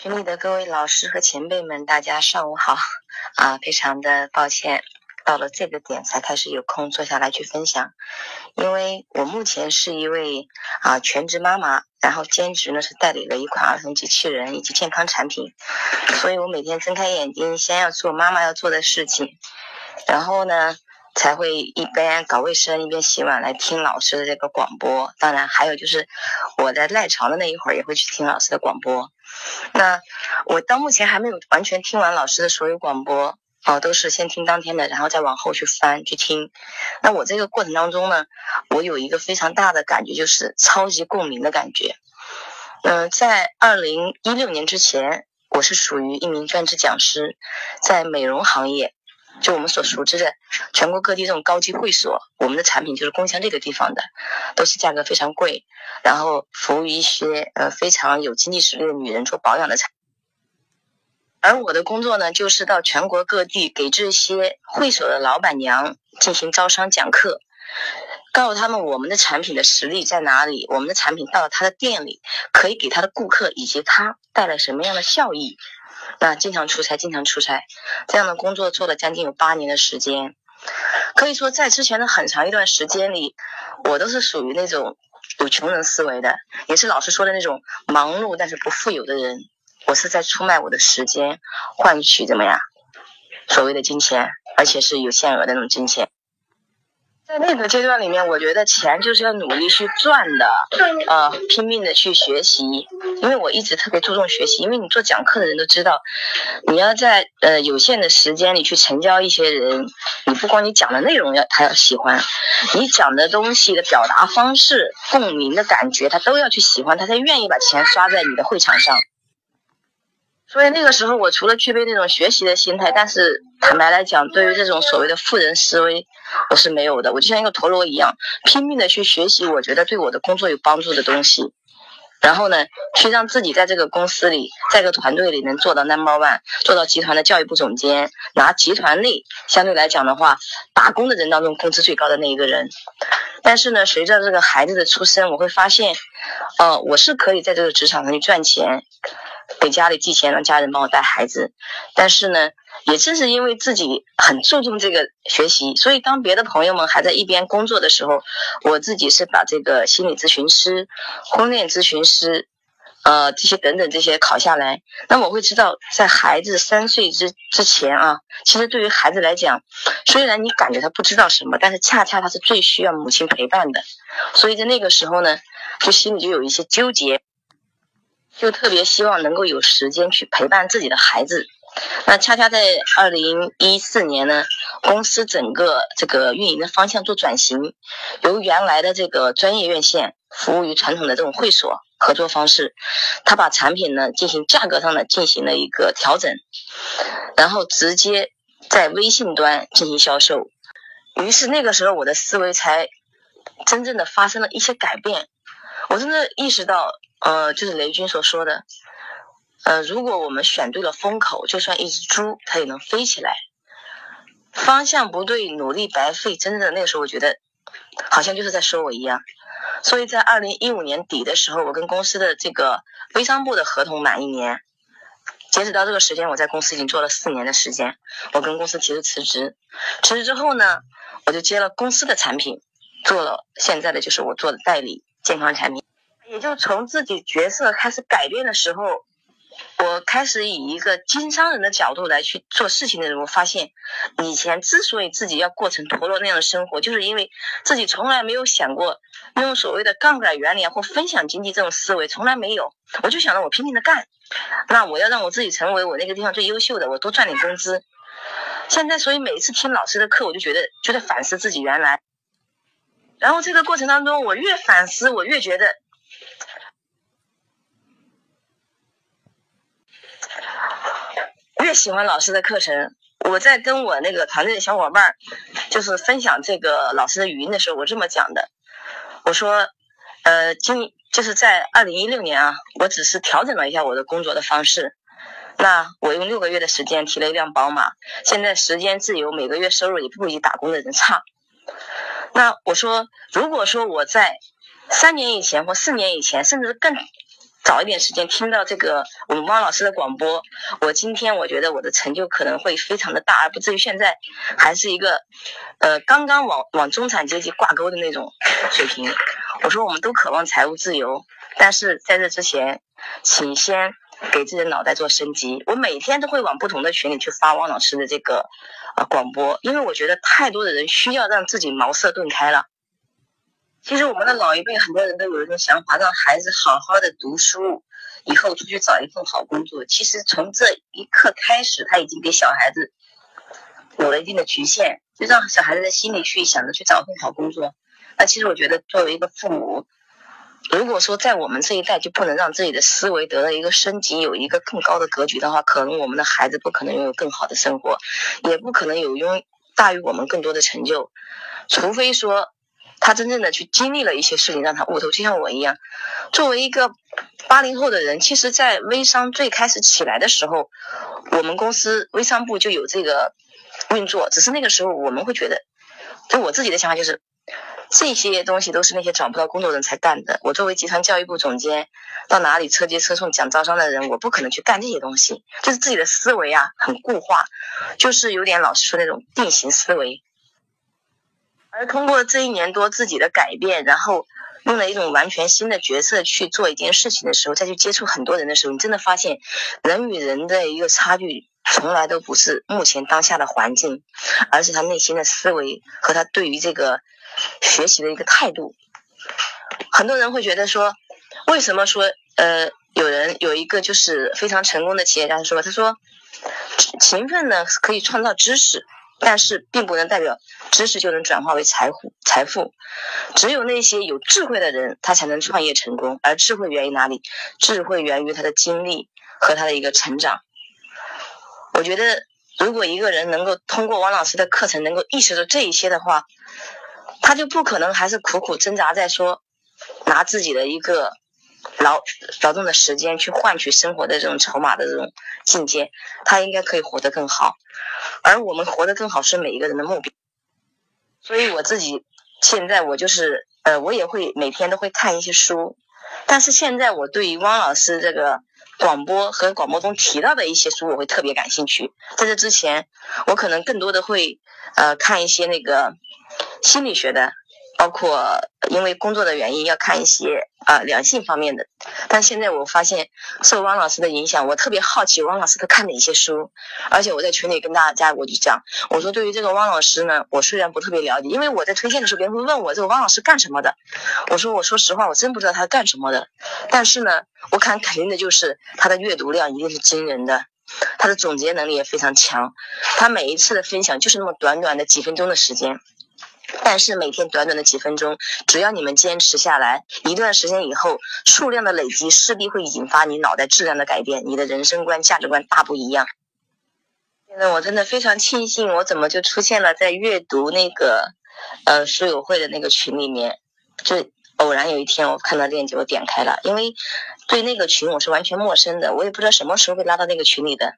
群里的各位老师和前辈们，大家上午好啊！非常的抱歉，到了这个点才开始有空坐下来去分享，因为我目前是一位啊全职妈妈，然后兼职呢是代理了一款儿童机器人以及健康产品，所以我每天睁开眼睛，先要做妈妈要做的事情，然后呢。才会一边搞卫生一边洗碗来听老师的这个广播，当然还有就是我在赖床的那一会儿也会去听老师的广播。那我到目前还没有完全听完老师的所有广播，哦，都是先听当天的，然后再往后去翻去听。那我这个过程当中呢，我有一个非常大的感觉，就是超级共鸣的感觉。嗯，在二零一六年之前，我是属于一名专职讲师，在美容行业。就我们所熟知的全国各地这种高级会所，我们的产品就是供向这个地方的，都是价格非常贵，然后服务于一些呃非常有经济实力的女人做保养的产。而我的工作呢，就是到全国各地给这些会所的老板娘进行招商讲课，告诉他们我们的产品的实力在哪里，我们的产品到了他的店里可以给他的顾客以及他带来什么样的效益。那经常出差，经常出差，这样的工作做了将近有八年的时间，可以说在之前的很长一段时间里，我都是属于那种有穷人思维的，也是老师说的那种忙碌但是不富有的人。我是在出卖我的时间，换取怎么样？所谓的金钱，而且是有限额的那种金钱。在那个阶段里面，我觉得钱就是要努力去赚的，呃，拼命的去学习，因为我一直特别注重学习。因为你做讲课的人都知道，你要在呃有限的时间里去成交一些人，你不光你讲的内容要他要喜欢，你讲的东西的表达方式、共鸣的感觉，他都要去喜欢，他才愿意把钱刷在你的会场上。所以那个时候，我除了具备那种学习的心态，但是坦白来讲，对于这种所谓的富人思维，我是没有的。我就像一个陀螺一样，拼命的去学习，我觉得对我的工作有帮助的东西。然后呢，去让自己在这个公司里，在这个团队里能做到 number one，做到集团的教育部总监，拿集团内相对来讲的话，打工的人当中工资最高的那一个人。但是呢，随着这个孩子的出生，我会发现，呃，我是可以在这个职场上去赚钱。给家里寄钱，让家人帮我带孩子。但是呢，也正是因为自己很注重这个学习，所以当别的朋友们还在一边工作的时候，我自己是把这个心理咨询师、婚恋咨询师，呃，这些等等这些考下来。那我会知道，在孩子三岁之之前啊，其实对于孩子来讲，虽然你感觉他不知道什么，但是恰恰他是最需要母亲陪伴的。所以在那个时候呢，就心里就有一些纠结。就特别希望能够有时间去陪伴自己的孩子。那恰恰在二零一四年呢，公司整个这个运营的方向做转型，由原来的这个专业院线服务于传统的这种会所合作方式，他把产品呢进行价格上的进行了一个调整，然后直接在微信端进行销售。于是那个时候我的思维才真正的发生了一些改变，我真的意识到。呃，就是雷军所说的，呃，如果我们选对了风口，就算一只猪，它也能飞起来。方向不对，努力白费。真的，那个时候我觉得，好像就是在说我一样。所以在二零一五年底的时候，我跟公司的这个微商部的合同满一年，截止到这个时间，我在公司已经做了四年的时间。我跟公司提出辞职，辞职之后呢，我就接了公司的产品，做了现在的就是我做的代理健康产品。也就从自己角色开始改变的时候，我开始以一个经商人的角度来去做事情的时候，我发现以前之所以自己要过成陀螺那样的生活，就是因为自己从来没有想过用所谓的杠杆原理或分享经济这种思维，从来没有。我就想着我拼命的干，那我要让我自己成为我那个地方最优秀的，我多赚点工资。现在，所以每一次听老师的课，我就觉得就在反思自己原来。然后这个过程当中，我越反思，我越觉得。越喜欢老师的课程，我在跟我那个团队的小伙伴，就是分享这个老师的语音的时候，我这么讲的。我说，呃，今就是在二零一六年啊，我只是调整了一下我的工作的方式。那我用六个月的时间提了一辆宝马，现在时间自由，每个月收入也不比打工的人差。那我说，如果说我在三年以前或四年以前，甚至更。早一点时间听到这个我们汪老师的广播，我今天我觉得我的成就可能会非常的大，而不至于现在还是一个呃刚刚往往中产阶级挂钩的那种水平。我说我们都渴望财务自由，但是在这之前，请先给自己的脑袋做升级。我每天都会往不同的群里去发汪老师的这个呃广播，因为我觉得太多的人需要让自己茅塞顿开了。其实我们的老一辈很多人都有一种想法，让孩子好好的读书，以后出去找一份好工作。其实从这一刻开始，他已经给小孩子有了一定的局限，就让小孩子在心里去想着去找份好工作。那其实我觉得，作为一个父母，如果说在我们这一代就不能让自己的思维得到一个升级，有一个更高的格局的话，可能我们的孩子不可能拥有更好的生活，也不可能有拥大于我们更多的成就，除非说。他真正的去经历了一些事情，让他悟透。就像我一样，作为一个八零后的人，其实，在微商最开始起来的时候，我们公司微商部就有这个运作。只是那个时候，我们会觉得，就我自己的想法就是，这些东西都是那些找不到工作的人才干的。我作为集团教育部总监，到哪里车接车送讲招商的人，我不可能去干这些东西。就是自己的思维啊，很固化，就是有点老师说那种定型思维。而通过这一年多自己的改变，然后用了一种完全新的角色去做一件事情的时候，再去接触很多人的时候，你真的发现人与人的一个差距，从来都不是目前当下的环境，而是他内心的思维和他对于这个学习的一个态度。很多人会觉得说，为什么说呃有人有一个就是非常成功的企业家说，他说勤奋呢可以创造知识。但是并不能代表知识就能转化为财富。财富，只有那些有智慧的人，他才能创业成功。而智慧源于哪里？智慧源于他的经历和他的一个成长。我觉得，如果一个人能够通过王老师的课程，能够意识到这一些的话，他就不可能还是苦苦挣扎在说拿自己的一个劳劳动的时间去换取生活的这种筹码的这种境界，他应该可以活得更好。而我们活得更好是每一个人的目标，所以我自己现在我就是呃，我也会每天都会看一些书，但是现在我对于汪老师这个广播和广播中提到的一些书，我会特别感兴趣。在这之前，我可能更多的会呃看一些那个心理学的。包括因为工作的原因要看一些啊两性方面的，但现在我发现受汪老师的影响，我特别好奇汪老师他看哪些书，而且我在群里跟大家我就讲，我说对于这个汪老师呢，我虽然不特别了解，因为我在推荐的时候别人会问我这个汪老师干什么的，我说我说实话我真不知道他干什么的，但是呢，我看肯定的就是他的阅读量一定是惊人的，他的总结能力也非常强，他每一次的分享就是那么短短的几分钟的时间。但是每天短短的几分钟，只要你们坚持下来，一段时间以后，数量的累积势必会引发你脑袋质量的改变，你的人生观、价值观大不一样。现在我真的非常庆幸，我怎么就出现了在阅读那个呃书友会的那个群里面？就偶然有一天我看到链接，我点开了，因为对那个群我是完全陌生的，我也不知道什么时候被拉到那个群里的。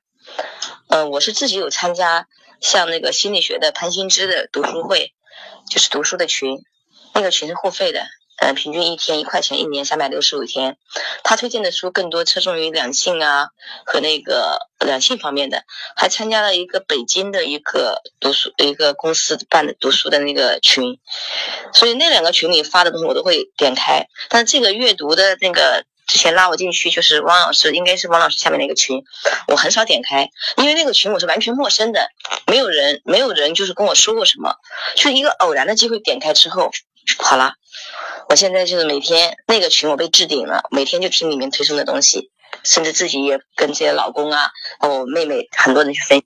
嗯，我是自己有参加像那个心理学的潘新之的读书会。就是读书的群，那个群是付费的，嗯，平均一天一块钱，一年三百六十五天。他推荐的书更多侧重于两性啊和那个两性方面的，还参加了一个北京的一个读书一个公司办的读书的那个群，所以那两个群里发的东西我都会点开，但这个阅读的那个。之前拉我进去就是汪老师，应该是汪老师下面那个群，我很少点开，因为那个群我是完全陌生的，没有人，没有人就是跟我说过什么，就一个偶然的机会点开之后，好了，我现在就是每天那个群我被置顶了，每天就听里面推送的东西，甚至自己也跟这些老公啊，我妹妹很多人去分。